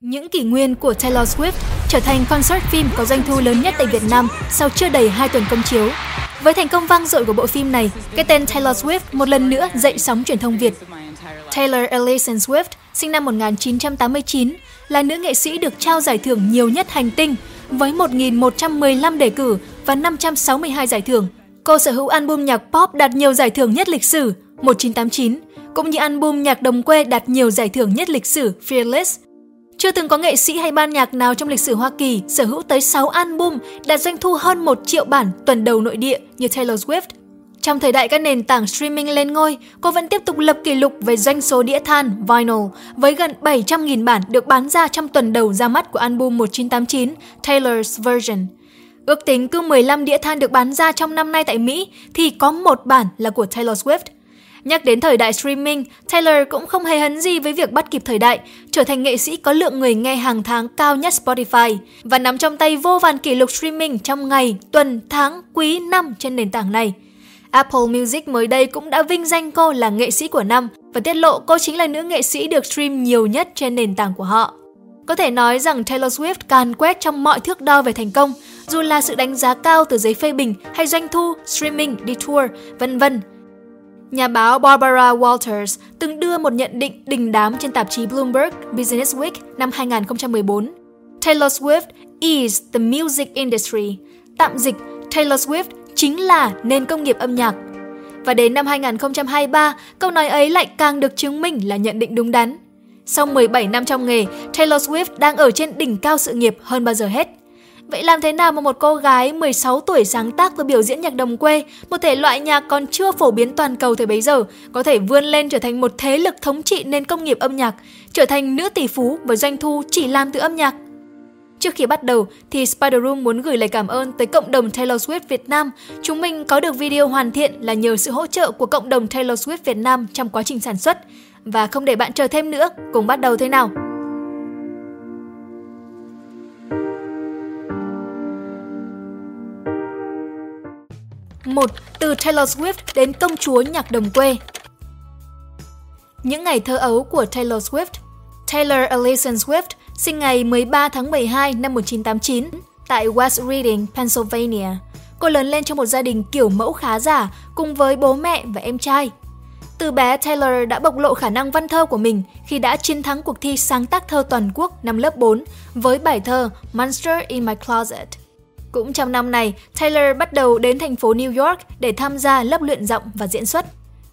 Những kỷ nguyên của Taylor Swift trở thành concert phim có doanh thu lớn nhất tại Việt Nam sau chưa đầy 2 tuần công chiếu. Với thành công vang dội của bộ phim này, cái tên Taylor Swift một lần nữa dậy sóng truyền thông Việt. Taylor Alison Swift, sinh năm 1989, là nữ nghệ sĩ được trao giải thưởng nhiều nhất hành tinh với 1.115 đề cử và 562 giải thưởng. Cô sở hữu album nhạc pop đạt nhiều giải thưởng nhất lịch sử 1989, cũng như album nhạc đồng quê đạt nhiều giải thưởng nhất lịch sử Fearless chưa từng có nghệ sĩ hay ban nhạc nào trong lịch sử Hoa Kỳ sở hữu tới 6 album đạt doanh thu hơn 1 triệu bản tuần đầu nội địa như Taylor Swift. Trong thời đại các nền tảng streaming lên ngôi, cô vẫn tiếp tục lập kỷ lục về doanh số đĩa than vinyl với gần 700.000 bản được bán ra trong tuần đầu ra mắt của album 1989 Taylor's Version. Ước tính cứ 15 đĩa than được bán ra trong năm nay tại Mỹ thì có một bản là của Taylor Swift. Nhắc đến thời đại streaming, Taylor cũng không hề hấn gì với việc bắt kịp thời đại, trở thành nghệ sĩ có lượng người nghe hàng tháng cao nhất Spotify và nắm trong tay vô vàn kỷ lục streaming trong ngày, tuần, tháng, quý, năm trên nền tảng này. Apple Music mới đây cũng đã vinh danh cô là nghệ sĩ của năm và tiết lộ cô chính là nữ nghệ sĩ được stream nhiều nhất trên nền tảng của họ. Có thể nói rằng Taylor Swift càn quét trong mọi thước đo về thành công, dù là sự đánh giá cao từ giấy phê bình hay doanh thu, streaming, đi tour, vân vân. Nhà báo Barbara Walters từng đưa một nhận định đình đám trên tạp chí Bloomberg Business Week năm 2014. Taylor Swift is the music industry. Tạm dịch, Taylor Swift chính là nền công nghiệp âm nhạc. Và đến năm 2023, câu nói ấy lại càng được chứng minh là nhận định đúng đắn. Sau 17 năm trong nghề, Taylor Swift đang ở trên đỉnh cao sự nghiệp hơn bao giờ hết. Vậy làm thế nào mà một cô gái 16 tuổi sáng tác và biểu diễn nhạc đồng quê, một thể loại nhạc còn chưa phổ biến toàn cầu thời bấy giờ, có thể vươn lên trở thành một thế lực thống trị nền công nghiệp âm nhạc, trở thành nữ tỷ phú với doanh thu chỉ làm từ âm nhạc? Trước khi bắt đầu thì Spider Room muốn gửi lời cảm ơn tới cộng đồng Taylor Swift Việt Nam. Chúng mình có được video hoàn thiện là nhờ sự hỗ trợ của cộng đồng Taylor Swift Việt Nam trong quá trình sản xuất. Và không để bạn chờ thêm nữa, cùng bắt đầu thế nào! 1 Từ Taylor Swift đến công chúa nhạc đồng quê Những ngày thơ ấu của Taylor Swift Taylor Allison Swift sinh ngày 13 tháng 12 năm 1989 tại West Reading, Pennsylvania. Cô lớn lên trong một gia đình kiểu mẫu khá giả cùng với bố mẹ và em trai. Từ bé, Taylor đã bộc lộ khả năng văn thơ của mình khi đã chiến thắng cuộc thi sáng tác thơ toàn quốc năm lớp 4 với bài thơ Monster in My Closet. Cũng trong năm này, Taylor bắt đầu đến thành phố New York để tham gia lớp luyện giọng và diễn xuất.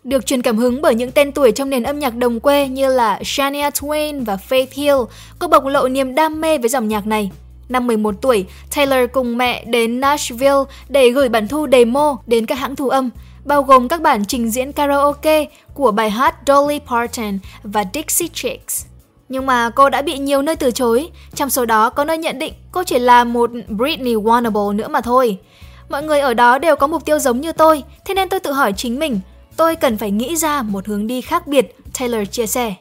Được truyền cảm hứng bởi những tên tuổi trong nền âm nhạc đồng quê như là Shania Twain và Faith Hill, cô bộc lộ niềm đam mê với dòng nhạc này. Năm 11 tuổi, Taylor cùng mẹ đến Nashville để gửi bản thu demo đến các hãng thu âm, bao gồm các bản trình diễn karaoke của bài hát Dolly Parton và Dixie Chicks. Nhưng mà cô đã bị nhiều nơi từ chối, trong số đó có nơi nhận định cô chỉ là một Britney Wannable nữa mà thôi. Mọi người ở đó đều có mục tiêu giống như tôi, thế nên tôi tự hỏi chính mình, tôi cần phải nghĩ ra một hướng đi khác biệt, Taylor chia sẻ.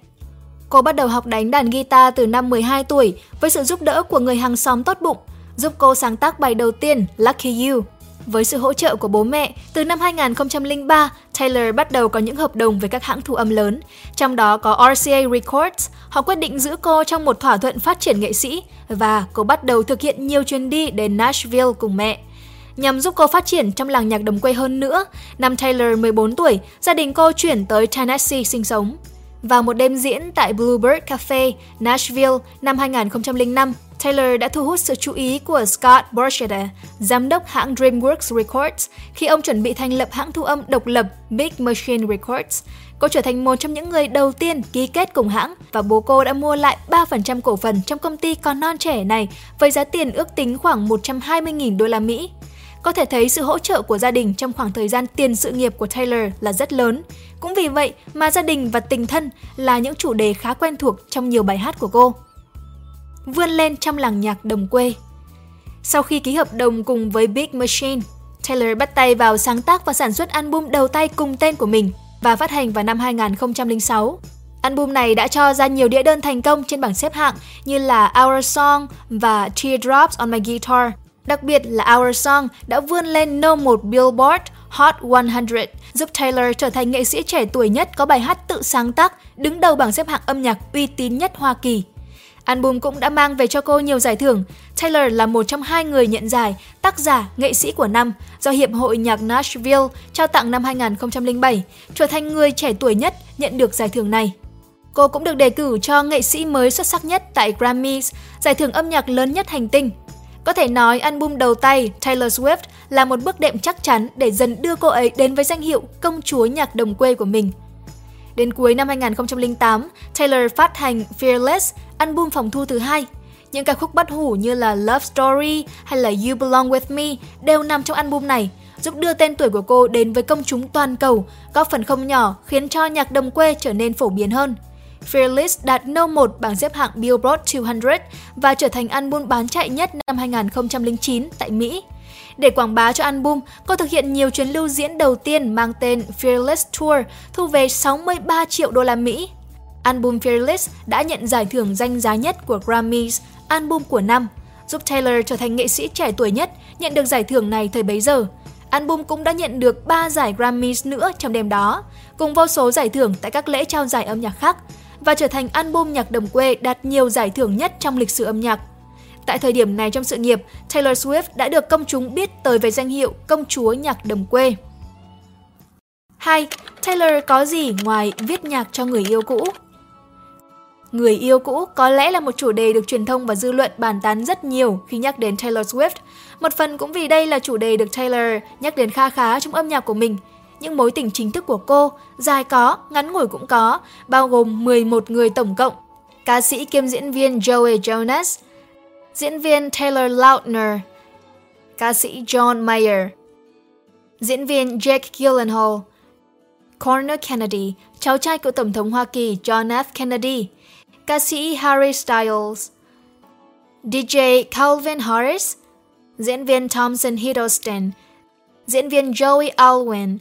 Cô bắt đầu học đánh đàn guitar từ năm 12 tuổi với sự giúp đỡ của người hàng xóm tốt bụng, giúp cô sáng tác bài đầu tiên Lucky You. Với sự hỗ trợ của bố mẹ, từ năm 2003, Taylor bắt đầu có những hợp đồng với các hãng thu âm lớn, trong đó có RCA Records. Họ quyết định giữ cô trong một thỏa thuận phát triển nghệ sĩ và cô bắt đầu thực hiện nhiều chuyến đi đến Nashville cùng mẹ. Nhằm giúp cô phát triển trong làng nhạc đồng quê hơn nữa, năm Taylor 14 tuổi, gia đình cô chuyển tới Tennessee sinh sống. Vào một đêm diễn tại Bluebird Cafe, Nashville năm 2005, Taylor đã thu hút sự chú ý của Scott Borchetta, giám đốc hãng DreamWorks Records, khi ông chuẩn bị thành lập hãng thu âm độc lập Big Machine Records. Cô trở thành một trong những người đầu tiên ký kết cùng hãng và bố cô đã mua lại 3% cổ phần trong công ty còn non trẻ này với giá tiền ước tính khoảng 120.000 đô la Mỹ. Có thể thấy sự hỗ trợ của gia đình trong khoảng thời gian tiền sự nghiệp của Taylor là rất lớn. Cũng vì vậy mà gia đình và tình thân là những chủ đề khá quen thuộc trong nhiều bài hát của cô vươn lên trong làng nhạc đồng quê. Sau khi ký hợp đồng cùng với Big Machine, Taylor bắt tay vào sáng tác và sản xuất album đầu tay cùng tên của mình và phát hành vào năm 2006. Album này đã cho ra nhiều đĩa đơn thành công trên bảng xếp hạng như là Our Song và Teardrops on My Guitar. Đặc biệt là Our Song đã vươn lên No. 1 Billboard Hot 100, giúp Taylor trở thành nghệ sĩ trẻ tuổi nhất có bài hát tự sáng tác, đứng đầu bảng xếp hạng âm nhạc uy tín nhất Hoa Kỳ. Album cũng đã mang về cho cô nhiều giải thưởng. Taylor là một trong hai người nhận giải tác giả nghệ sĩ của năm do Hiệp hội Nhạc Nashville trao tặng năm 2007, trở thành người trẻ tuổi nhất nhận được giải thưởng này. Cô cũng được đề cử cho nghệ sĩ mới xuất sắc nhất tại Grammys, giải thưởng âm nhạc lớn nhất hành tinh. Có thể nói album đầu tay Taylor Swift là một bước đệm chắc chắn để dần đưa cô ấy đến với danh hiệu công chúa nhạc đồng quê của mình. Đến cuối năm 2008, Taylor phát hành Fearless, album phòng thu thứ hai. Những ca khúc bất hủ như là Love Story hay là You Belong With Me đều nằm trong album này, giúp đưa tên tuổi của cô đến với công chúng toàn cầu, góp phần không nhỏ khiến cho nhạc đồng quê trở nên phổ biến hơn. Fearless đạt No 1 bảng xếp hạng Billboard 200 và trở thành album bán chạy nhất năm 2009 tại Mỹ. Để quảng bá cho album, cô thực hiện nhiều chuyến lưu diễn đầu tiên mang tên Fearless Tour, thu về 63 triệu đô la Mỹ. Album Fearless đã nhận giải thưởng danh giá nhất của Grammys, album của năm, giúp Taylor trở thành nghệ sĩ trẻ tuổi nhất nhận được giải thưởng này thời bấy giờ. Album cũng đã nhận được 3 giải Grammys nữa trong đêm đó, cùng vô số giải thưởng tại các lễ trao giải âm nhạc khác, và trở thành album nhạc đồng quê đạt nhiều giải thưởng nhất trong lịch sử âm nhạc. Tại thời điểm này trong sự nghiệp, Taylor Swift đã được công chúng biết tới với danh hiệu công chúa nhạc đồng quê. 2. Taylor có gì ngoài viết nhạc cho người yêu cũ? Người yêu cũ có lẽ là một chủ đề được truyền thông và dư luận bàn tán rất nhiều khi nhắc đến Taylor Swift. Một phần cũng vì đây là chủ đề được Taylor nhắc đến kha khá trong âm nhạc của mình. Những mối tình chính thức của cô, dài có, ngắn ngủi cũng có, bao gồm 11 người tổng cộng. Ca sĩ kiêm diễn viên Joey Jonas, diễn viên Taylor Lautner, ca sĩ John Mayer, diễn viên Jake Gyllenhaal, Corner Kennedy, cháu trai của Tổng thống Hoa Kỳ John F. Kennedy, ca sĩ Harry Styles, DJ Calvin Harris, diễn viên Thompson Hiddleston, diễn viên Joey Alwyn,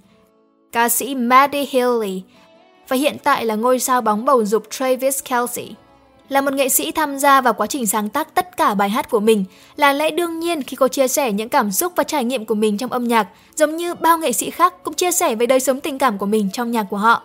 ca sĩ Maddie Healy và hiện tại là ngôi sao bóng bầu dục Travis Kelce. Là một nghệ sĩ tham gia vào quá trình sáng tác tất cả bài hát của mình, là lẽ đương nhiên khi cô chia sẻ những cảm xúc và trải nghiệm của mình trong âm nhạc, giống như bao nghệ sĩ khác cũng chia sẻ về đời sống tình cảm của mình trong nhạc của họ.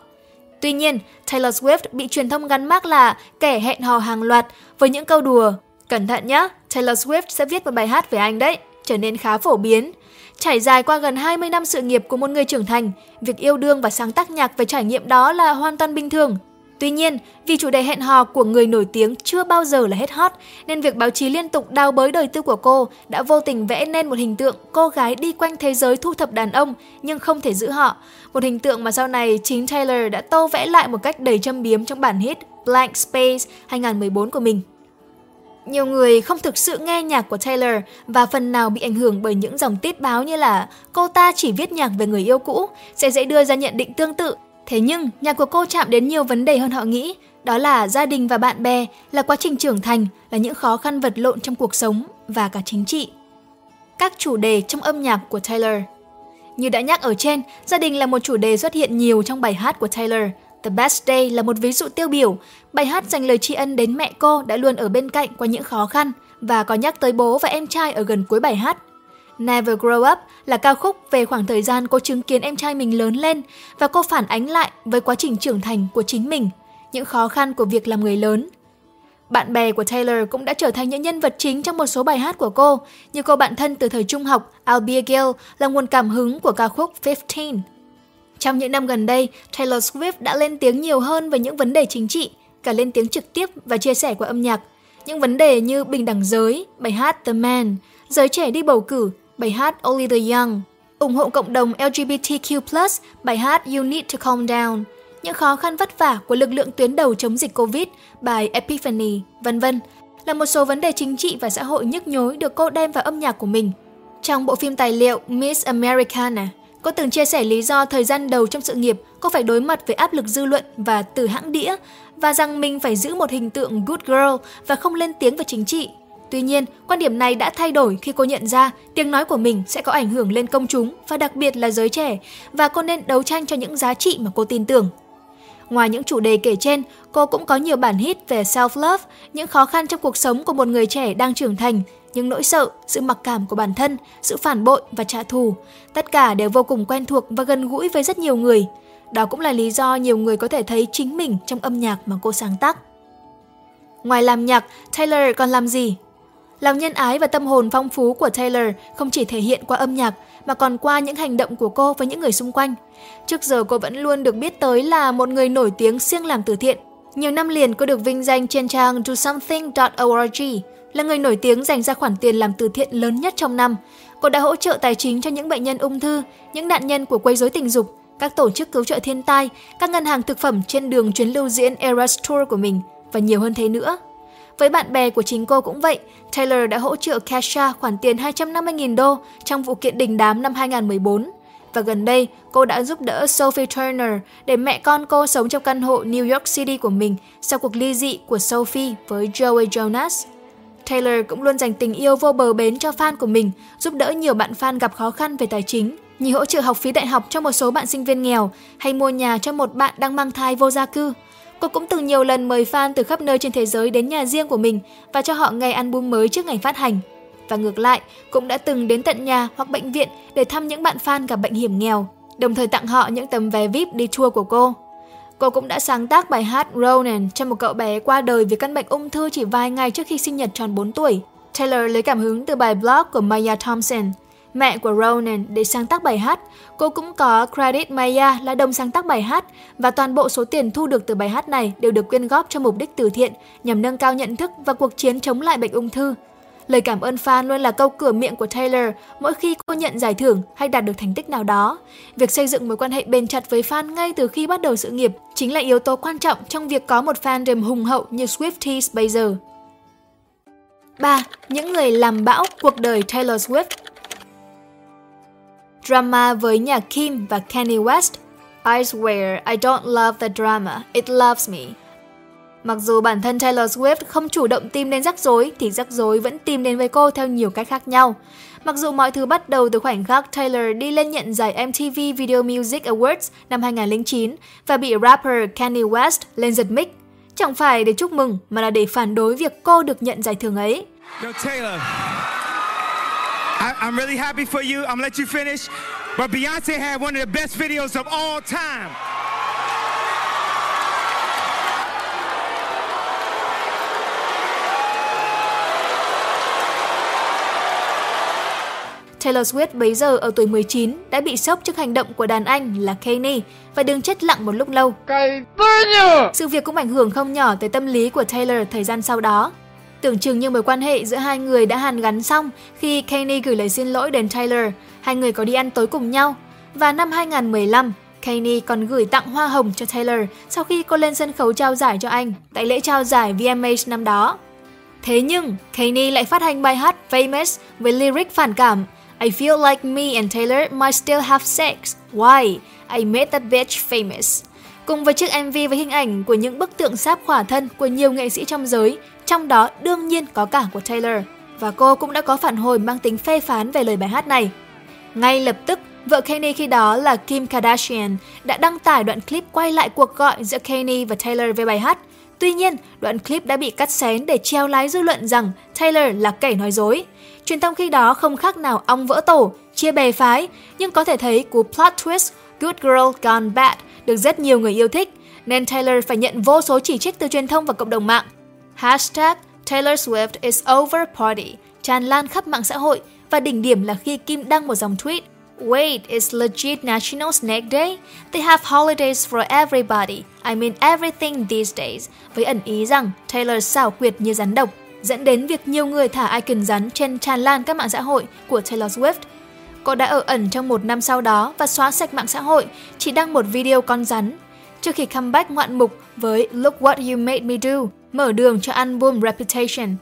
Tuy nhiên, Taylor Swift bị truyền thông gắn mác là kẻ hẹn hò hàng loạt với những câu đùa. Cẩn thận nhé, Taylor Swift sẽ viết một bài hát về anh đấy, trở nên khá phổ biến. Trải dài qua gần 20 năm sự nghiệp của một người trưởng thành, việc yêu đương và sáng tác nhạc về trải nghiệm đó là hoàn toàn bình thường. Tuy nhiên, vì chủ đề hẹn hò của người nổi tiếng chưa bao giờ là hết hot, nên việc báo chí liên tục đào bới đời tư của cô đã vô tình vẽ nên một hình tượng cô gái đi quanh thế giới thu thập đàn ông nhưng không thể giữ họ. Một hình tượng mà sau này chính Taylor đã tô vẽ lại một cách đầy châm biếm trong bản hit Blank Space 2014 của mình. Nhiều người không thực sự nghe nhạc của Taylor và phần nào bị ảnh hưởng bởi những dòng tiết báo như là cô ta chỉ viết nhạc về người yêu cũ sẽ dễ đưa ra nhận định tương tự Thế nhưng, nhạc của cô chạm đến nhiều vấn đề hơn họ nghĩ, đó là gia đình và bạn bè, là quá trình trưởng thành, là những khó khăn vật lộn trong cuộc sống và cả chính trị. Các chủ đề trong âm nhạc của Taylor Như đã nhắc ở trên, gia đình là một chủ đề xuất hiện nhiều trong bài hát của Taylor. The Best Day là một ví dụ tiêu biểu. Bài hát dành lời tri ân đến mẹ cô đã luôn ở bên cạnh qua những khó khăn và có nhắc tới bố và em trai ở gần cuối bài hát. Never Grow Up là ca khúc về khoảng thời gian cô chứng kiến em trai mình lớn lên và cô phản ánh lại với quá trình trưởng thành của chính mình, những khó khăn của việc làm người lớn. Bạn bè của Taylor cũng đã trở thành những nhân vật chính trong một số bài hát của cô, như cô bạn thân từ thời trung học Abigail là nguồn cảm hứng của ca khúc 15. Trong những năm gần đây, Taylor Swift đã lên tiếng nhiều hơn về những vấn đề chính trị, cả lên tiếng trực tiếp và chia sẻ qua âm nhạc. Những vấn đề như bình đẳng giới, bài hát The Man, giới trẻ đi bầu cử, bài hát Only the Young, ủng hộ cộng đồng LGBTQ+, bài hát You Need to Calm Down, những khó khăn vất vả của lực lượng tuyến đầu chống dịch Covid, bài Epiphany, vân vân là một số vấn đề chính trị và xã hội nhức nhối được cô đem vào âm nhạc của mình. Trong bộ phim tài liệu Miss Americana, cô từng chia sẻ lý do thời gian đầu trong sự nghiệp cô phải đối mặt với áp lực dư luận và từ hãng đĩa và rằng mình phải giữ một hình tượng good girl và không lên tiếng về chính trị Tuy nhiên, quan điểm này đã thay đổi khi cô nhận ra tiếng nói của mình sẽ có ảnh hưởng lên công chúng và đặc biệt là giới trẻ và cô nên đấu tranh cho những giá trị mà cô tin tưởng. Ngoài những chủ đề kể trên, cô cũng có nhiều bản hit về self-love, những khó khăn trong cuộc sống của một người trẻ đang trưởng thành, những nỗi sợ, sự mặc cảm của bản thân, sự phản bội và trả thù. Tất cả đều vô cùng quen thuộc và gần gũi với rất nhiều người. Đó cũng là lý do nhiều người có thể thấy chính mình trong âm nhạc mà cô sáng tác. Ngoài làm nhạc, Taylor còn làm gì? Lòng nhân ái và tâm hồn phong phú của Taylor không chỉ thể hiện qua âm nhạc mà còn qua những hành động của cô với những người xung quanh. Trước giờ cô vẫn luôn được biết tới là một người nổi tiếng siêng làm từ thiện. Nhiều năm liền cô được vinh danh trên trang DoSomething.org là người nổi tiếng dành ra khoản tiền làm từ thiện lớn nhất trong năm. Cô đã hỗ trợ tài chính cho những bệnh nhân ung thư, những nạn nhân của quấy rối tình dục, các tổ chức cứu trợ thiên tai, các ngân hàng thực phẩm trên đường chuyến lưu diễn Eras Tour của mình và nhiều hơn thế nữa. Với bạn bè của chính cô cũng vậy, Taylor đã hỗ trợ Kesha khoản tiền 250.000 đô trong vụ kiện đình đám năm 2014. Và gần đây, cô đã giúp đỡ Sophie Turner để mẹ con cô sống trong căn hộ New York City của mình sau cuộc ly dị của Sophie với Joey Jonas. Taylor cũng luôn dành tình yêu vô bờ bến cho fan của mình, giúp đỡ nhiều bạn fan gặp khó khăn về tài chính, như hỗ trợ học phí đại học cho một số bạn sinh viên nghèo hay mua nhà cho một bạn đang mang thai vô gia cư. Cô cũng từng nhiều lần mời fan từ khắp nơi trên thế giới đến nhà riêng của mình và cho họ ngày album mới trước ngày phát hành. Và ngược lại, cũng đã từng đến tận nhà hoặc bệnh viện để thăm những bạn fan gặp bệnh hiểm nghèo, đồng thời tặng họ những tấm vé VIP đi tour của cô. Cô cũng đã sáng tác bài hát Ronan cho một cậu bé qua đời vì căn bệnh ung thư chỉ vài ngày trước khi sinh nhật tròn 4 tuổi. Taylor lấy cảm hứng từ bài blog của Maya Thompson, mẹ của Ronan, để sáng tác bài hát. Cô cũng có credit Maya là đồng sáng tác bài hát và toàn bộ số tiền thu được từ bài hát này đều được quyên góp cho mục đích từ thiện nhằm nâng cao nhận thức và cuộc chiến chống lại bệnh ung thư. Lời cảm ơn fan luôn là câu cửa miệng của Taylor mỗi khi cô nhận giải thưởng hay đạt được thành tích nào đó. Việc xây dựng mối quan hệ bền chặt với fan ngay từ khi bắt đầu sự nghiệp chính là yếu tố quan trọng trong việc có một fandom hùng hậu như Swifties bây giờ. 3. Những người làm bão cuộc đời Taylor Swift Drama với nhà Kim và Kanye West I swear I don't love the drama, it loves me. Mặc dù bản thân Taylor Swift không chủ động tìm đến rắc rối thì rắc rối vẫn tìm đến với cô theo nhiều cách khác nhau. Mặc dù mọi thứ bắt đầu từ khoảnh khắc Taylor đi lên nhận giải MTV Video Music Awards năm 2009 và bị rapper Kanye West lên giật mic, chẳng phải để chúc mừng mà là để phản đối việc cô được nhận giải thưởng ấy. Yo, Taylor, I, I'm really happy for you. I'm gonna let you finish. But Beyonce had one of the best videos of all time. Taylor Swift bấy giờ ở tuổi 19 đã bị sốc trước hành động của đàn anh là Kanye và đứng chết lặng một lúc lâu. Sự việc cũng ảnh hưởng không nhỏ tới tâm lý của Taylor thời gian sau đó. Tưởng chừng như mối quan hệ giữa hai người đã hàn gắn xong khi Kanye gửi lời xin lỗi đến Taylor, hai người có đi ăn tối cùng nhau. Và năm 2015, Kanye còn gửi tặng hoa hồng cho Taylor sau khi cô lên sân khấu trao giải cho anh tại lễ trao giải vmas năm đó. Thế nhưng, Kanye lại phát hành bài hát Famous với lyric phản cảm I feel like me and Taylor might still have sex. Why? I made that bitch famous. Cùng với chiếc MV với hình ảnh của những bức tượng sáp khỏa thân của nhiều nghệ sĩ trong giới, trong đó đương nhiên có cả của Taylor. Và cô cũng đã có phản hồi mang tính phê phán về lời bài hát này. Ngay lập tức, vợ Kanye khi đó là Kim Kardashian đã đăng tải đoạn clip quay lại cuộc gọi giữa Kanye và Taylor về bài hát. Tuy nhiên, đoạn clip đã bị cắt xén để treo lái dư luận rằng Taylor là kẻ nói dối. Truyền thông khi đó không khác nào ong vỡ tổ, chia bè phái, nhưng có thể thấy cú plot twist Good Girl Gone Bad được rất nhiều người yêu thích, nên Taylor phải nhận vô số chỉ trích từ truyền thông và cộng đồng mạng. Hashtag Taylor Swift is over party tràn lan khắp mạng xã hội và đỉnh điểm là khi Kim đăng một dòng tweet Wait, it's legit National Snake Day? They have holidays for everybody. I mean everything these days. Với ẩn ý rằng Taylor xảo quyệt như rắn độc dẫn đến việc nhiều người thả icon rắn trên tràn lan các mạng xã hội của Taylor Swift. Cô đã ở ẩn trong một năm sau đó và xóa sạch mạng xã hội, chỉ đăng một video con rắn. Trước khi comeback ngoạn mục với Look What You Made Me Do, mở đường cho album Reputation.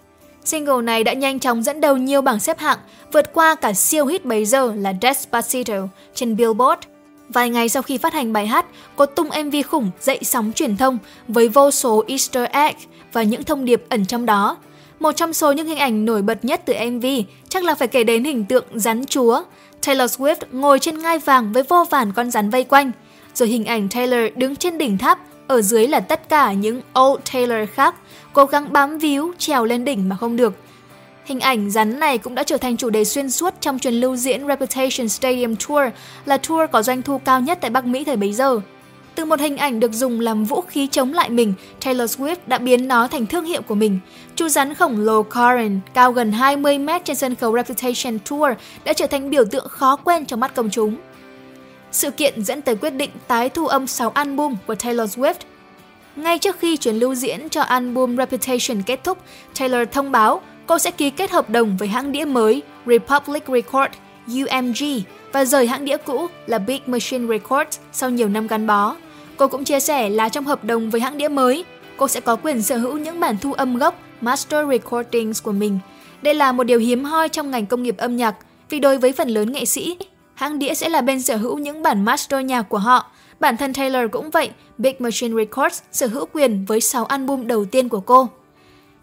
Single này đã nhanh chóng dẫn đầu nhiều bảng xếp hạng, vượt qua cả siêu hit bấy giờ là Despacito trên Billboard. Vài ngày sau khi phát hành bài hát, cô tung MV khủng dậy sóng truyền thông với vô số easter egg và những thông điệp ẩn trong đó. Một trong số những hình ảnh nổi bật nhất từ MV chắc là phải kể đến hình tượng rắn chúa. Taylor Swift ngồi trên ngai vàng với vô vàn con rắn vây quanh, rồi hình ảnh Taylor đứng trên đỉnh tháp, ở dưới là tất cả những Old Taylor khác, cố gắng bám víu trèo lên đỉnh mà không được. Hình ảnh rắn này cũng đã trở thành chủ đề xuyên suốt trong chuyến lưu diễn Reputation Stadium Tour, là tour có doanh thu cao nhất tại Bắc Mỹ thời bấy giờ. Từ một hình ảnh được dùng làm vũ khí chống lại mình, Taylor Swift đã biến nó thành thương hiệu của mình. Chú rắn khổng lồ Karen, cao gần 20 mét trên sân khấu Reputation Tour đã trở thành biểu tượng khó quên trong mắt công chúng. Sự kiện dẫn tới quyết định tái thu âm 6 album của Taylor Swift. Ngay trước khi chuyến lưu diễn cho album Reputation kết thúc, Taylor thông báo cô sẽ ký kết hợp đồng với hãng đĩa mới Republic Records UMG và rời hãng đĩa cũ là Big Machine Records sau nhiều năm gắn bó. Cô cũng chia sẻ là trong hợp đồng với hãng đĩa mới, cô sẽ có quyền sở hữu những bản thu âm gốc Master Recordings của mình. Đây là một điều hiếm hoi trong ngành công nghiệp âm nhạc, vì đối với phần lớn nghệ sĩ, hãng đĩa sẽ là bên sở hữu những bản master nhạc của họ. Bản thân Taylor cũng vậy, Big Machine Records sở hữu quyền với 6 album đầu tiên của cô.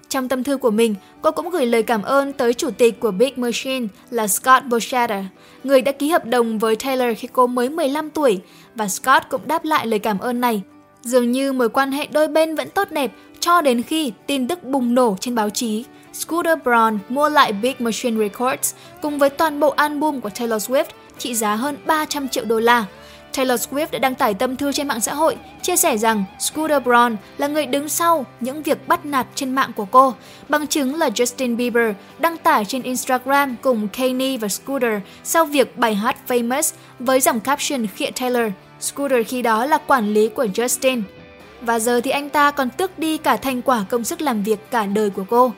Trong tâm thư của mình, cô cũng gửi lời cảm ơn tới chủ tịch của Big Machine là Scott Borchetta, người đã ký hợp đồng với Taylor khi cô mới 15 tuổi, và Scott cũng đáp lại lời cảm ơn này. Dường như mối quan hệ đôi bên vẫn tốt đẹp cho đến khi tin tức bùng nổ trên báo chí. Scooter Braun mua lại Big Machine Records cùng với toàn bộ album của Taylor Swift trị giá hơn 300 triệu đô la. Taylor Swift đã đăng tải tâm thư trên mạng xã hội, chia sẻ rằng Scooter Braun là người đứng sau những việc bắt nạt trên mạng của cô. Bằng chứng là Justin Bieber đăng tải trên Instagram cùng Kanye và Scooter sau việc bài hát Famous với dòng caption khịa Taylor. Scooter khi đó là quản lý của Justin. Và giờ thì anh ta còn tước đi cả thành quả công sức làm việc cả đời của cô.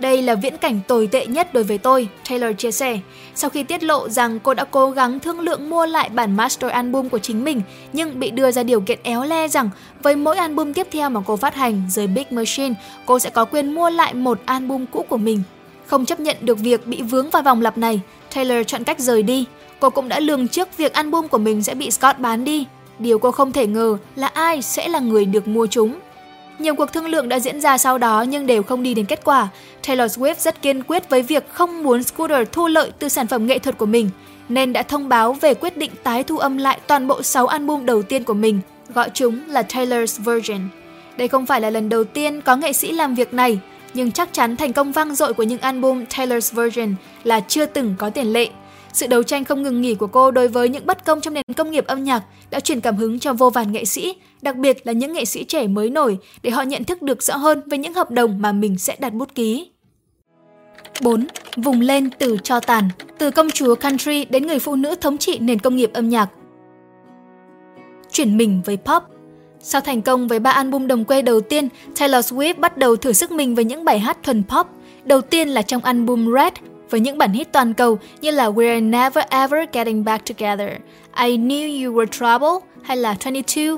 Đây là viễn cảnh tồi tệ nhất đối với tôi, Taylor chia sẻ. Sau khi tiết lộ rằng cô đã cố gắng thương lượng mua lại bản master album của chính mình, nhưng bị đưa ra điều kiện éo le rằng với mỗi album tiếp theo mà cô phát hành dưới Big Machine, cô sẽ có quyền mua lại một album cũ của mình. Không chấp nhận được việc bị vướng vào vòng lặp này, Taylor chọn cách rời đi. Cô cũng đã lường trước việc album của mình sẽ bị Scott bán đi. Điều cô không thể ngờ là ai sẽ là người được mua chúng. Nhiều cuộc thương lượng đã diễn ra sau đó nhưng đều không đi đến kết quả. Taylor Swift rất kiên quyết với việc không muốn Scooter thu lợi từ sản phẩm nghệ thuật của mình, nên đã thông báo về quyết định tái thu âm lại toàn bộ 6 album đầu tiên của mình, gọi chúng là Taylor's Version. Đây không phải là lần đầu tiên có nghệ sĩ làm việc này, nhưng chắc chắn thành công vang dội của những album Taylor's Version là chưa từng có tiền lệ. Sự đấu tranh không ngừng nghỉ của cô đối với những bất công trong nền công nghiệp âm nhạc đã truyền cảm hứng cho vô vàn nghệ sĩ, đặc biệt là những nghệ sĩ trẻ mới nổi để họ nhận thức được rõ hơn về những hợp đồng mà mình sẽ đặt bút ký. 4. Vùng lên từ cho tàn, từ công chúa country đến người phụ nữ thống trị nền công nghiệp âm nhạc. Chuyển mình với pop Sau thành công với ba album đồng quê đầu tiên, Taylor Swift bắt đầu thử sức mình với những bài hát thuần pop. Đầu tiên là trong album Red với những bản hit toàn cầu như là We're Never Ever Getting Back Together, I Knew You Were Trouble hay là 22.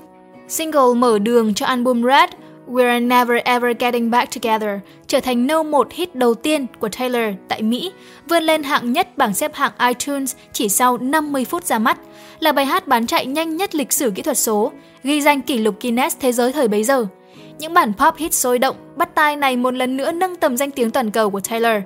Single mở đường cho album Red, We're Never Ever Getting Back Together trở thành no một hit đầu tiên của Taylor tại Mỹ, vươn lên hạng nhất bảng xếp hạng iTunes chỉ sau 50 phút ra mắt, là bài hát bán chạy nhanh nhất lịch sử kỹ thuật số, ghi danh kỷ lục Guinness thế giới thời bấy giờ. Những bản pop hit sôi động, bắt tai này một lần nữa nâng tầm danh tiếng toàn cầu của Taylor.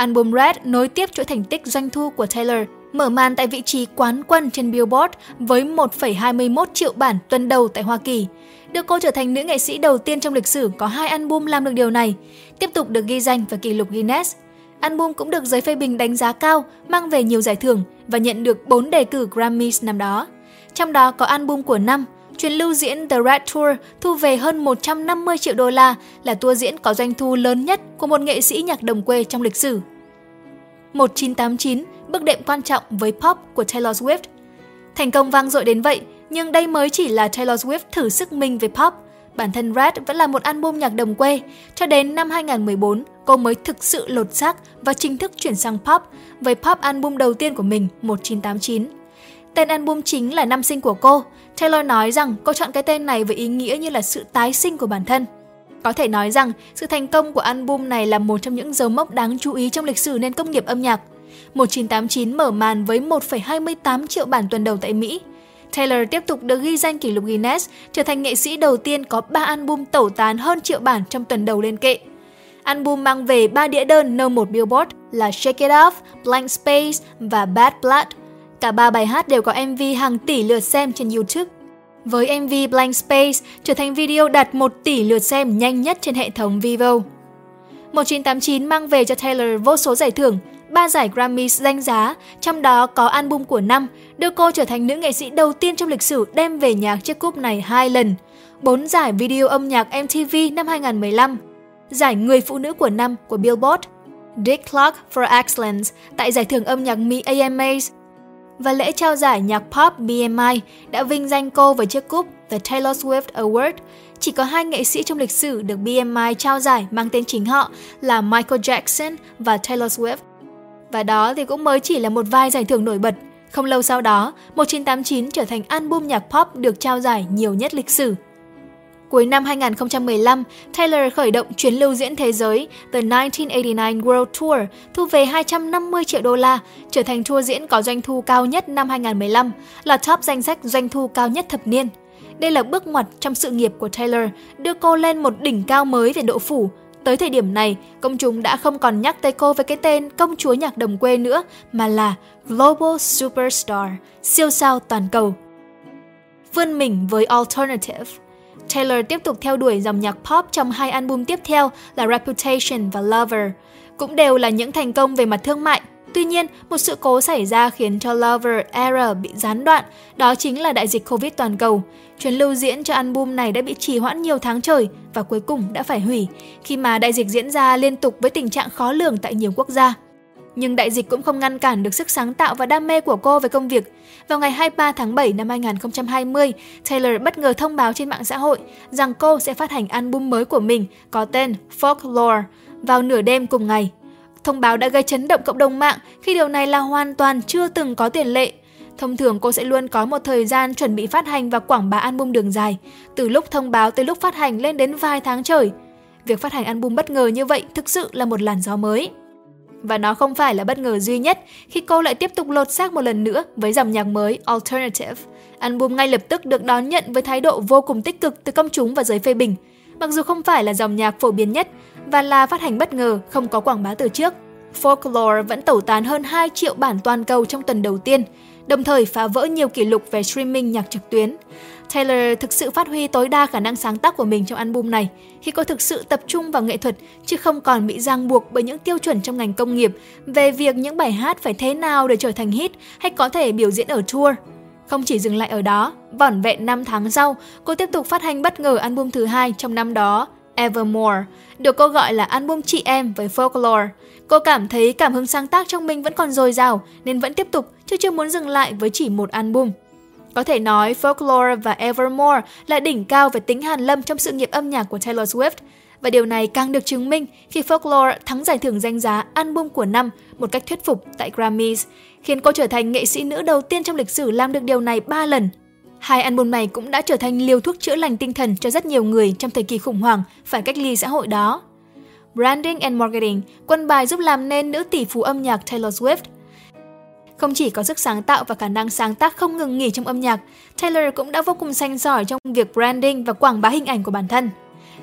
Album Red nối tiếp chuỗi thành tích doanh thu của Taylor, mở màn tại vị trí quán quân trên Billboard với 1,21 triệu bản tuần đầu tại Hoa Kỳ. Đưa cô trở thành nữ nghệ sĩ đầu tiên trong lịch sử có hai album làm được điều này, tiếp tục được ghi danh vào kỷ lục Guinness. Album cũng được giới phê bình đánh giá cao, mang về nhiều giải thưởng và nhận được 4 đề cử Grammys năm đó. Trong đó có album của năm, chuyến lưu diễn The Red Tour thu về hơn 150 triệu đô la là tour diễn có doanh thu lớn nhất của một nghệ sĩ nhạc đồng quê trong lịch sử. 1989, bước đệm quan trọng với pop của Taylor Swift. Thành công vang dội đến vậy, nhưng đây mới chỉ là Taylor Swift thử sức mình với pop. Bản thân Red vẫn là một album nhạc đồng quê, cho đến năm 2014, cô mới thực sự lột xác và chính thức chuyển sang pop với pop album đầu tiên của mình 1989. Tên album chính là năm sinh của cô. Taylor nói rằng cô chọn cái tên này với ý nghĩa như là sự tái sinh của bản thân. Có thể nói rằng sự thành công của album này là một trong những dấu mốc đáng chú ý trong lịch sử nền công nghiệp âm nhạc. 1989 mở màn với 1,28 triệu bản tuần đầu tại Mỹ. Taylor tiếp tục được ghi danh kỷ lục Guinness, trở thành nghệ sĩ đầu tiên có 3 album tẩu tán hơn triệu bản trong tuần đầu lên kệ. Album mang về 3 đĩa đơn No 1 Billboard là Shake It Off, Blank Space và Bad Blood. Cả ba bài hát đều có MV hàng tỷ lượt xem trên YouTube. Với MV Blank Space trở thành video đạt 1 tỷ lượt xem nhanh nhất trên hệ thống Vivo. 1989 mang về cho Taylor vô số giải thưởng, ba giải Grammy danh giá, trong đó có album của năm, đưa cô trở thành nữ nghệ sĩ đầu tiên trong lịch sử đem về nhạc chiếc cúp này hai lần. 4 giải video âm nhạc MTV năm 2015, giải Người phụ nữ của năm của Billboard, Dick Clark for Excellence tại giải thưởng âm nhạc Mỹ AMAs và lễ trao giải nhạc pop BMI đã vinh danh cô với chiếc cúp The Taylor Swift Award. Chỉ có hai nghệ sĩ trong lịch sử được BMI trao giải mang tên chính họ là Michael Jackson và Taylor Swift. Và đó thì cũng mới chỉ là một vài giải thưởng nổi bật. Không lâu sau đó, 1989 trở thành album nhạc pop được trao giải nhiều nhất lịch sử. Cuối năm 2015, Taylor khởi động chuyến lưu diễn thế giới The 1989 World Tour, thu về 250 triệu đô la, trở thành tour diễn có doanh thu cao nhất năm 2015, là top danh sách doanh thu cao nhất thập niên. Đây là bước ngoặt trong sự nghiệp của Taylor, đưa cô lên một đỉnh cao mới về độ phủ. Tới thời điểm này, công chúng đã không còn nhắc tới cô với cái tên công chúa nhạc đồng quê nữa, mà là Global Superstar, siêu sao toàn cầu. Vươn mình với Alternative Taylor tiếp tục theo đuổi dòng nhạc pop trong hai album tiếp theo là Reputation và Lover, cũng đều là những thành công về mặt thương mại. Tuy nhiên, một sự cố xảy ra khiến cho Lover Era bị gián đoạn, đó chính là đại dịch Covid toàn cầu. Chuyến lưu diễn cho album này đã bị trì hoãn nhiều tháng trời và cuối cùng đã phải hủy, khi mà đại dịch diễn ra liên tục với tình trạng khó lường tại nhiều quốc gia. Nhưng đại dịch cũng không ngăn cản được sức sáng tạo và đam mê của cô với công việc. Vào ngày 23 tháng 7 năm 2020, Taylor bất ngờ thông báo trên mạng xã hội rằng cô sẽ phát hành album mới của mình có tên Folklore vào nửa đêm cùng ngày. Thông báo đã gây chấn động cộng đồng mạng khi điều này là hoàn toàn chưa từng có tiền lệ. Thông thường cô sẽ luôn có một thời gian chuẩn bị phát hành và quảng bá album đường dài, từ lúc thông báo tới lúc phát hành lên đến vài tháng trời. Việc phát hành album bất ngờ như vậy thực sự là một làn gió mới. Và nó không phải là bất ngờ duy nhất khi cô lại tiếp tục lột xác một lần nữa với dòng nhạc mới Alternative. Album ngay lập tức được đón nhận với thái độ vô cùng tích cực từ công chúng và giới phê bình. Mặc dù không phải là dòng nhạc phổ biến nhất và là phát hành bất ngờ, không có quảng bá từ trước, Folklore vẫn tẩu tán hơn 2 triệu bản toàn cầu trong tuần đầu tiên, đồng thời phá vỡ nhiều kỷ lục về streaming nhạc trực tuyến. Taylor thực sự phát huy tối đa khả năng sáng tác của mình trong album này khi cô thực sự tập trung vào nghệ thuật chứ không còn bị ràng buộc bởi những tiêu chuẩn trong ngành công nghiệp về việc những bài hát phải thế nào để trở thành hit hay có thể biểu diễn ở tour. Không chỉ dừng lại ở đó, vỏn vẹn 5 tháng sau, cô tiếp tục phát hành bất ngờ album thứ hai trong năm đó, Evermore, được cô gọi là album chị em với folklore. Cô cảm thấy cảm hứng sáng tác trong mình vẫn còn dồi dào nên vẫn tiếp tục chứ chưa muốn dừng lại với chỉ một album. Có thể nói Folklore và Evermore là đỉnh cao về tính hàn lâm trong sự nghiệp âm nhạc của Taylor Swift. Và điều này càng được chứng minh khi Folklore thắng giải thưởng danh giá album của năm một cách thuyết phục tại Grammys, khiến cô trở thành nghệ sĩ nữ đầu tiên trong lịch sử làm được điều này 3 lần. Hai album này cũng đã trở thành liều thuốc chữa lành tinh thần cho rất nhiều người trong thời kỳ khủng hoảng phải cách ly xã hội đó. Branding and Marketing, quân bài giúp làm nên nữ tỷ phú âm nhạc Taylor Swift – không chỉ có sức sáng tạo và khả năng sáng tác không ngừng nghỉ trong âm nhạc, Taylor cũng đã vô cùng xanh giỏi trong việc branding và quảng bá hình ảnh của bản thân.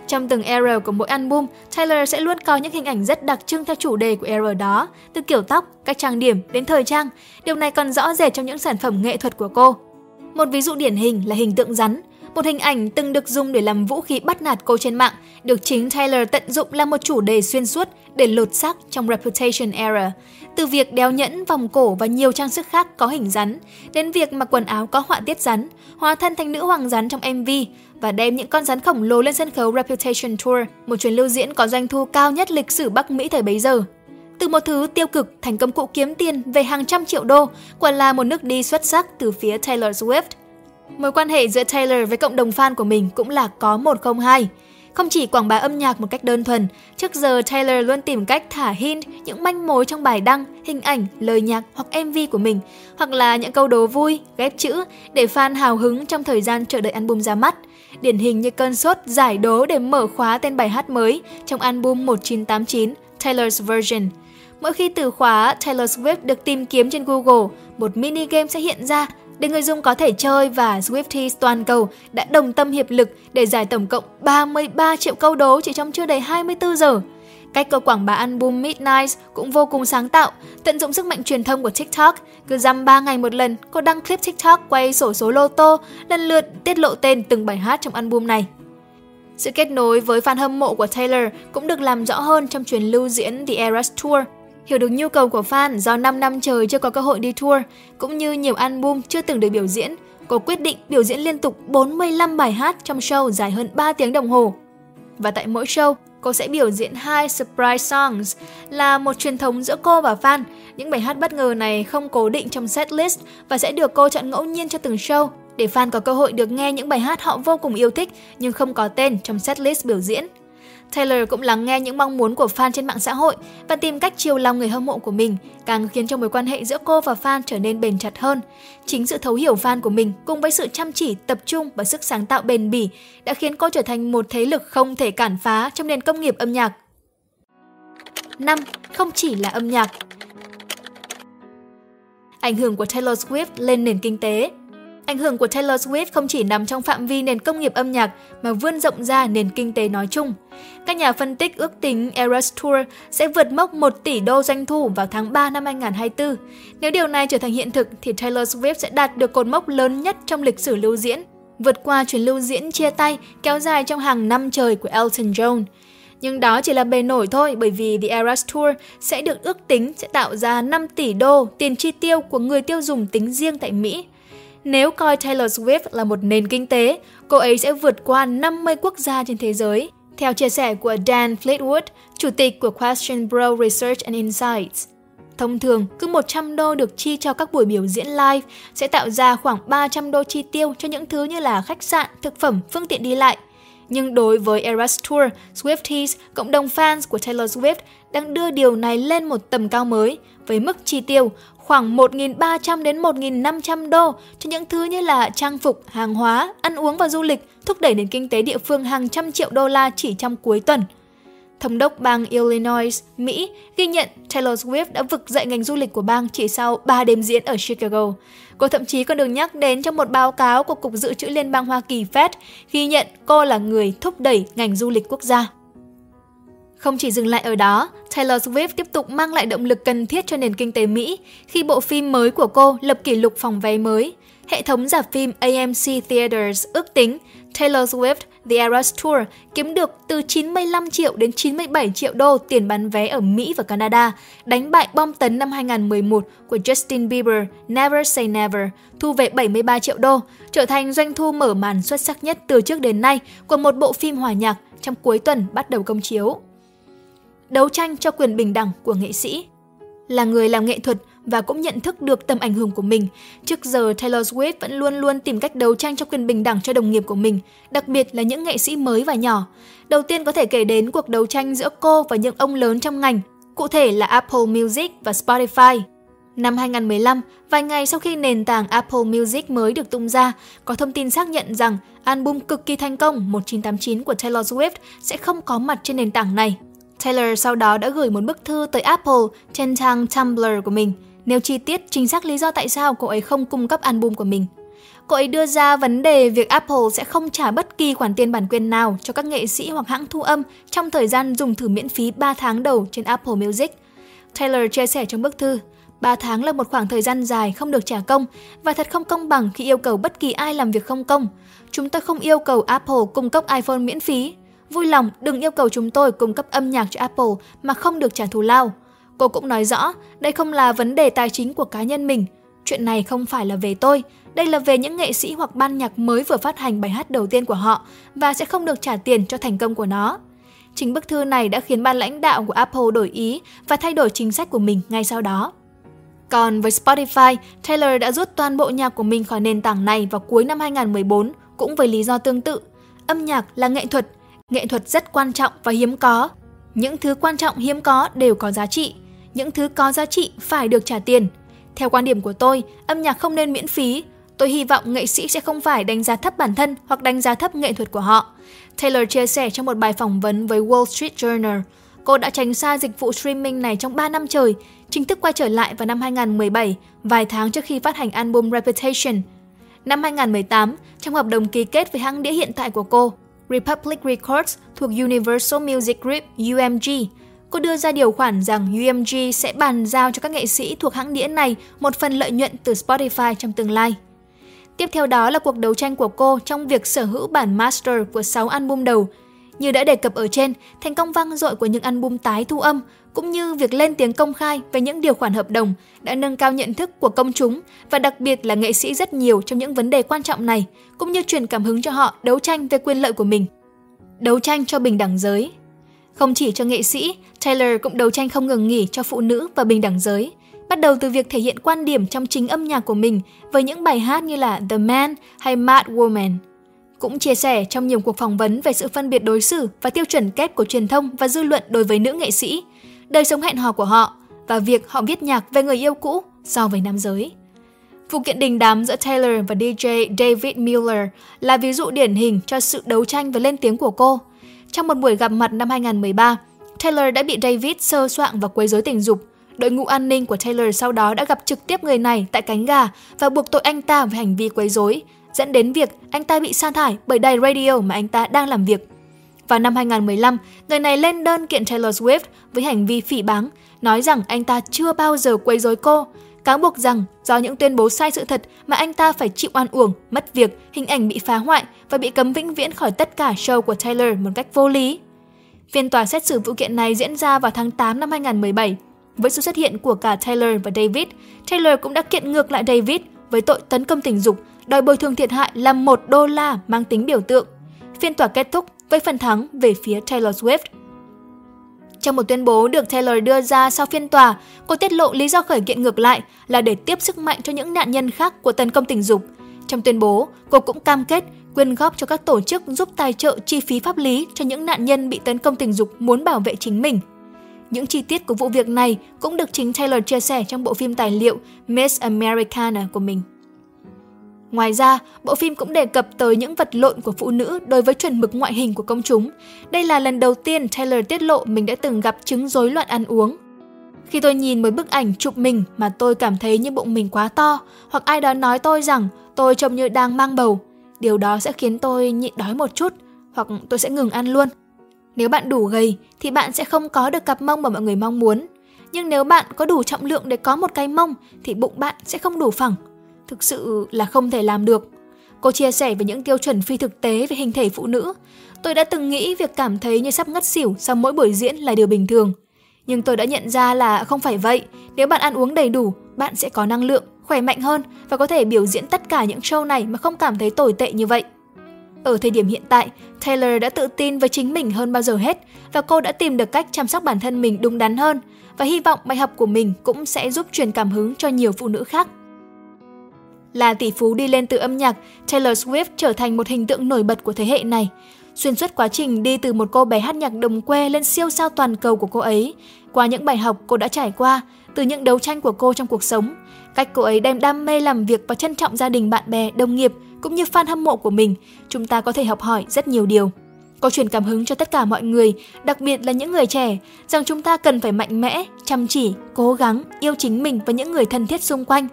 Trong từng era của mỗi album, Taylor sẽ luôn có những hình ảnh rất đặc trưng theo chủ đề của era đó, từ kiểu tóc, cách trang điểm đến thời trang. Điều này còn rõ rệt trong những sản phẩm nghệ thuật của cô. Một ví dụ điển hình là hình tượng rắn, một hình ảnh từng được dùng để làm vũ khí bắt nạt cô trên mạng, được chính Taylor tận dụng là một chủ đề xuyên suốt để lột xác trong Reputation era. Từ việc đeo nhẫn, vòng cổ và nhiều trang sức khác có hình rắn, đến việc mặc quần áo có họa tiết rắn, hóa thân thành nữ hoàng rắn trong MV và đem những con rắn khổng lồ lên sân khấu Reputation Tour, một chuyến lưu diễn có doanh thu cao nhất lịch sử Bắc Mỹ thời bấy giờ. Từ một thứ tiêu cực thành công cụ kiếm tiền về hàng trăm triệu đô, quả là một nước đi xuất sắc từ phía Taylor Swift. Mối quan hệ giữa Taylor với cộng đồng fan của mình cũng là có một không hai. Không chỉ quảng bá âm nhạc một cách đơn thuần, trước giờ Taylor luôn tìm cách thả hint những manh mối trong bài đăng, hình ảnh, lời nhạc hoặc MV của mình, hoặc là những câu đố vui, ghép chữ để fan hào hứng trong thời gian chờ đợi album ra mắt. Điển hình như cơn sốt giải đố để mở khóa tên bài hát mới trong album 1989 Taylor's Version. Mỗi khi từ khóa Taylor Swift được tìm kiếm trên Google, một mini game sẽ hiện ra để người dùng có thể chơi và Swifties toàn cầu đã đồng tâm hiệp lực để giải tổng cộng 33 triệu câu đố chỉ trong chưa đầy 24 giờ. Cách cơ quảng bá album Midnight cũng vô cùng sáng tạo, tận dụng sức mạnh truyền thông của TikTok. Cứ dăm 3 ngày một lần, cô đăng clip TikTok quay sổ số lô tô, lần lượt tiết lộ tên từng bài hát trong album này. Sự kết nối với fan hâm mộ của Taylor cũng được làm rõ hơn trong chuyến lưu diễn The Eras Tour Hiểu được nhu cầu của fan do 5 năm trời chưa có cơ hội đi tour, cũng như nhiều album chưa từng được biểu diễn, cô quyết định biểu diễn liên tục 45 bài hát trong show dài hơn 3 tiếng đồng hồ. Và tại mỗi show, cô sẽ biểu diễn hai surprise songs là một truyền thống giữa cô và fan. Những bài hát bất ngờ này không cố định trong set list và sẽ được cô chọn ngẫu nhiên cho từng show để fan có cơ hội được nghe những bài hát họ vô cùng yêu thích nhưng không có tên trong set list biểu diễn. Taylor cũng lắng nghe những mong muốn của fan trên mạng xã hội và tìm cách chiều lòng người hâm mộ của mình, càng khiến cho mối quan hệ giữa cô và fan trở nên bền chặt hơn. Chính sự thấu hiểu fan của mình cùng với sự chăm chỉ, tập trung và sức sáng tạo bền bỉ đã khiến cô trở thành một thế lực không thể cản phá trong nền công nghiệp âm nhạc. 5. Không chỉ là âm nhạc Ảnh hưởng của Taylor Swift lên nền kinh tế Ảnh hưởng của Taylor Swift không chỉ nằm trong phạm vi nền công nghiệp âm nhạc mà vươn rộng ra nền kinh tế nói chung. Các nhà phân tích ước tính Eras Tour sẽ vượt mốc 1 tỷ đô doanh thu vào tháng 3 năm 2024. Nếu điều này trở thành hiện thực thì Taylor Swift sẽ đạt được cột mốc lớn nhất trong lịch sử lưu diễn, vượt qua chuyến lưu diễn chia tay kéo dài trong hàng năm trời của Elton John. Nhưng đó chỉ là bề nổi thôi bởi vì The Eras Tour sẽ được ước tính sẽ tạo ra 5 tỷ đô tiền chi tiêu của người tiêu dùng tính riêng tại Mỹ. Nếu coi Taylor Swift là một nền kinh tế, cô ấy sẽ vượt qua 50 quốc gia trên thế giới. Theo chia sẻ của Dan Fleetwood, chủ tịch của Question Bro Research and Insights, Thông thường, cứ 100 đô được chi cho các buổi biểu diễn live sẽ tạo ra khoảng 300 đô chi tiêu cho những thứ như là khách sạn, thực phẩm, phương tiện đi lại. Nhưng đối với Eras Tour, Swifties, cộng đồng fans của Taylor Swift đang đưa điều này lên một tầm cao mới với mức chi tiêu khoảng 1.300 đến 1.500 đô cho những thứ như là trang phục, hàng hóa, ăn uống và du lịch, thúc đẩy nền kinh tế địa phương hàng trăm triệu đô la chỉ trong cuối tuần. Thống đốc bang Illinois, Mỹ ghi nhận Taylor Swift đã vực dậy ngành du lịch của bang chỉ sau 3 đêm diễn ở Chicago. Cô thậm chí còn được nhắc đến trong một báo cáo của Cục Dự trữ Liên bang Hoa Kỳ Fed ghi nhận cô là người thúc đẩy ngành du lịch quốc gia. Không chỉ dừng lại ở đó, Taylor Swift tiếp tục mang lại động lực cần thiết cho nền kinh tế Mỹ khi bộ phim mới của cô lập kỷ lục phòng vé mới. Hệ thống giả phim AMC Theaters ước tính Taylor Swift The Eras Tour kiếm được từ 95 triệu đến 97 triệu đô tiền bán vé ở Mỹ và Canada, đánh bại bom tấn năm 2011 của Justin Bieber Never Say Never, thu về 73 triệu đô, trở thành doanh thu mở màn xuất sắc nhất từ trước đến nay của một bộ phim hòa nhạc trong cuối tuần bắt đầu công chiếu đấu tranh cho quyền bình đẳng của nghệ sĩ. Là người làm nghệ thuật và cũng nhận thức được tầm ảnh hưởng của mình, trước giờ Taylor Swift vẫn luôn luôn tìm cách đấu tranh cho quyền bình đẳng cho đồng nghiệp của mình, đặc biệt là những nghệ sĩ mới và nhỏ. Đầu tiên có thể kể đến cuộc đấu tranh giữa cô và những ông lớn trong ngành, cụ thể là Apple Music và Spotify. Năm 2015, vài ngày sau khi nền tảng Apple Music mới được tung ra, có thông tin xác nhận rằng album cực kỳ thành công 1989 của Taylor Swift sẽ không có mặt trên nền tảng này. Taylor sau đó đã gửi một bức thư tới Apple trên trang Tumblr của mình, nêu chi tiết chính xác lý do tại sao cô ấy không cung cấp album của mình. Cô ấy đưa ra vấn đề việc Apple sẽ không trả bất kỳ khoản tiền bản quyền nào cho các nghệ sĩ hoặc hãng thu âm trong thời gian dùng thử miễn phí 3 tháng đầu trên Apple Music. Taylor chia sẻ trong bức thư, 3 tháng là một khoảng thời gian dài không được trả công và thật không công bằng khi yêu cầu bất kỳ ai làm việc không công. Chúng ta không yêu cầu Apple cung cấp iPhone miễn phí, Vui lòng đừng yêu cầu chúng tôi cung cấp âm nhạc cho Apple mà không được trả thù lao. Cô cũng nói rõ, đây không là vấn đề tài chính của cá nhân mình. Chuyện này không phải là về tôi, đây là về những nghệ sĩ hoặc ban nhạc mới vừa phát hành bài hát đầu tiên của họ và sẽ không được trả tiền cho thành công của nó. Chính bức thư này đã khiến ban lãnh đạo của Apple đổi ý và thay đổi chính sách của mình ngay sau đó. Còn với Spotify, Taylor đã rút toàn bộ nhạc của mình khỏi nền tảng này vào cuối năm 2014, cũng với lý do tương tự. Âm nhạc là nghệ thuật Nghệ thuật rất quan trọng và hiếm có. Những thứ quan trọng hiếm có đều có giá trị. Những thứ có giá trị phải được trả tiền. Theo quan điểm của tôi, âm nhạc không nên miễn phí. Tôi hy vọng nghệ sĩ sẽ không phải đánh giá thấp bản thân hoặc đánh giá thấp nghệ thuật của họ. Taylor chia sẻ trong một bài phỏng vấn với Wall Street Journal. Cô đã tránh xa dịch vụ streaming này trong 3 năm trời, chính thức quay trở lại vào năm 2017, vài tháng trước khi phát hành album Reputation. Năm 2018, trong hợp đồng ký kết với hãng đĩa hiện tại của cô, Republic Records thuộc Universal Music Group UMG. Cô đưa ra điều khoản rằng UMG sẽ bàn giao cho các nghệ sĩ thuộc hãng đĩa này một phần lợi nhuận từ Spotify trong tương lai. Tiếp theo đó là cuộc đấu tranh của cô trong việc sở hữu bản master của 6 album đầu. Như đã đề cập ở trên, thành công vang dội của những album tái thu âm cũng như việc lên tiếng công khai về những điều khoản hợp đồng đã nâng cao nhận thức của công chúng và đặc biệt là nghệ sĩ rất nhiều trong những vấn đề quan trọng này, cũng như truyền cảm hứng cho họ đấu tranh về quyền lợi của mình. Đấu tranh cho bình đẳng giới Không chỉ cho nghệ sĩ, Taylor cũng đấu tranh không ngừng nghỉ cho phụ nữ và bình đẳng giới, bắt đầu từ việc thể hiện quan điểm trong chính âm nhạc của mình với những bài hát như là The Man hay Mad Woman. Cũng chia sẻ trong nhiều cuộc phỏng vấn về sự phân biệt đối xử và tiêu chuẩn kép của truyền thông và dư luận đối với nữ nghệ sĩ, đời sống hẹn hò của họ và việc họ viết nhạc về người yêu cũ so với nam giới. Vụ kiện đình đám giữa Taylor và DJ David Miller là ví dụ điển hình cho sự đấu tranh và lên tiếng của cô. Trong một buổi gặp mặt năm 2013, Taylor đã bị David sơ soạn và quấy rối tình dục. Đội ngũ an ninh của Taylor sau đó đã gặp trực tiếp người này tại cánh gà và buộc tội anh ta về hành vi quấy rối, dẫn đến việc anh ta bị sa thải bởi đài radio mà anh ta đang làm việc. Vào năm 2015, người này lên đơn kiện Taylor Swift với hành vi phỉ báng, nói rằng anh ta chưa bao giờ quấy rối cô, cáo buộc rằng do những tuyên bố sai sự thật mà anh ta phải chịu oan uổng, mất việc, hình ảnh bị phá hoại và bị cấm vĩnh viễn khỏi tất cả show của Taylor một cách vô lý. Phiên tòa xét xử vụ kiện này diễn ra vào tháng 8 năm 2017. Với sự xuất hiện của cả Taylor và David, Taylor cũng đã kiện ngược lại David với tội tấn công tình dục, đòi bồi thường thiệt hại là 1 đô la mang tính biểu tượng. Phiên tòa kết thúc với phần thắng về phía Taylor Swift. Trong một tuyên bố được Taylor đưa ra sau phiên tòa, cô tiết lộ lý do khởi kiện ngược lại là để tiếp sức mạnh cho những nạn nhân khác của tấn công tình dục. Trong tuyên bố, cô cũng cam kết quyên góp cho các tổ chức giúp tài trợ chi phí pháp lý cho những nạn nhân bị tấn công tình dục muốn bảo vệ chính mình. Những chi tiết của vụ việc này cũng được chính Taylor chia sẻ trong bộ phim tài liệu Miss Americana của mình. Ngoài ra, bộ phim cũng đề cập tới những vật lộn của phụ nữ đối với chuẩn mực ngoại hình của công chúng. Đây là lần đầu tiên Taylor tiết lộ mình đã từng gặp chứng rối loạn ăn uống. Khi tôi nhìn một bức ảnh chụp mình mà tôi cảm thấy như bụng mình quá to, hoặc ai đó nói tôi rằng tôi trông như đang mang bầu, điều đó sẽ khiến tôi nhịn đói một chút, hoặc tôi sẽ ngừng ăn luôn. Nếu bạn đủ gầy thì bạn sẽ không có được cặp mông mà mọi người mong muốn. Nhưng nếu bạn có đủ trọng lượng để có một cái mông thì bụng bạn sẽ không đủ phẳng thực sự là không thể làm được. Cô chia sẻ về những tiêu chuẩn phi thực tế về hình thể phụ nữ. Tôi đã từng nghĩ việc cảm thấy như sắp ngất xỉu sau mỗi buổi diễn là điều bình thường. Nhưng tôi đã nhận ra là không phải vậy. Nếu bạn ăn uống đầy đủ, bạn sẽ có năng lượng, khỏe mạnh hơn và có thể biểu diễn tất cả những show này mà không cảm thấy tồi tệ như vậy. Ở thời điểm hiện tại, Taylor đã tự tin với chính mình hơn bao giờ hết và cô đã tìm được cách chăm sóc bản thân mình đúng đắn hơn và hy vọng bài học của mình cũng sẽ giúp truyền cảm hứng cho nhiều phụ nữ khác. Là tỷ phú đi lên từ âm nhạc, Taylor Swift trở thành một hình tượng nổi bật của thế hệ này. Xuyên suốt quá trình đi từ một cô bé hát nhạc đồng quê lên siêu sao toàn cầu của cô ấy, qua những bài học cô đã trải qua, từ những đấu tranh của cô trong cuộc sống, cách cô ấy đem đam mê làm việc và trân trọng gia đình bạn bè, đồng nghiệp cũng như fan hâm mộ của mình, chúng ta có thể học hỏi rất nhiều điều. Cô truyền cảm hứng cho tất cả mọi người, đặc biệt là những người trẻ, rằng chúng ta cần phải mạnh mẽ, chăm chỉ, cố gắng, yêu chính mình và những người thân thiết xung quanh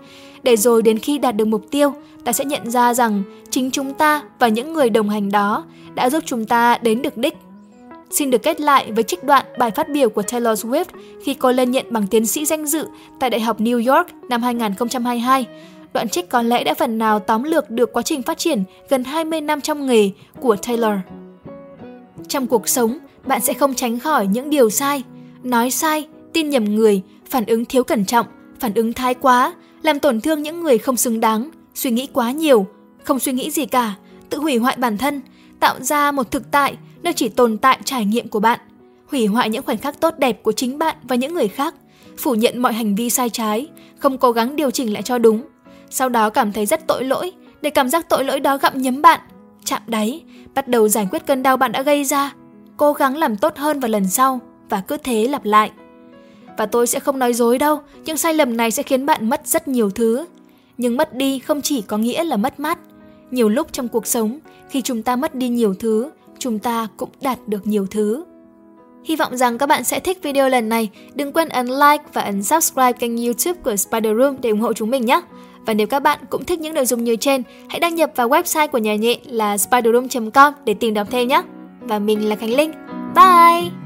để rồi đến khi đạt được mục tiêu, ta sẽ nhận ra rằng chính chúng ta và những người đồng hành đó đã giúp chúng ta đến được đích. Xin được kết lại với trích đoạn bài phát biểu của Taylor Swift khi cô lên nhận bằng tiến sĩ danh dự tại Đại học New York năm 2022. Đoạn trích có lẽ đã phần nào tóm lược được quá trình phát triển gần 20 năm trong nghề của Taylor. Trong cuộc sống, bạn sẽ không tránh khỏi những điều sai, nói sai, tin nhầm người, phản ứng thiếu cẩn trọng, phản ứng thái quá, làm tổn thương những người không xứng đáng, suy nghĩ quá nhiều, không suy nghĩ gì cả, tự hủy hoại bản thân, tạo ra một thực tại nơi chỉ tồn tại trải nghiệm của bạn, hủy hoại những khoảnh khắc tốt đẹp của chính bạn và những người khác, phủ nhận mọi hành vi sai trái, không cố gắng điều chỉnh lại cho đúng. Sau đó cảm thấy rất tội lỗi, để cảm giác tội lỗi đó gặm nhấm bạn, chạm đáy, bắt đầu giải quyết cơn đau bạn đã gây ra, cố gắng làm tốt hơn vào lần sau và cứ thế lặp lại. Và tôi sẽ không nói dối đâu, nhưng sai lầm này sẽ khiến bạn mất rất nhiều thứ. Nhưng mất đi không chỉ có nghĩa là mất mát. Nhiều lúc trong cuộc sống, khi chúng ta mất đi nhiều thứ, chúng ta cũng đạt được nhiều thứ. Hy vọng rằng các bạn sẽ thích video lần này. Đừng quên ấn like và ấn subscribe kênh youtube của Spider Room để ủng hộ chúng mình nhé. Và nếu các bạn cũng thích những nội dung như trên, hãy đăng nhập vào website của nhà nhện là spiderroom.com để tìm đọc thêm nhé. Và mình là Khánh Linh. Bye!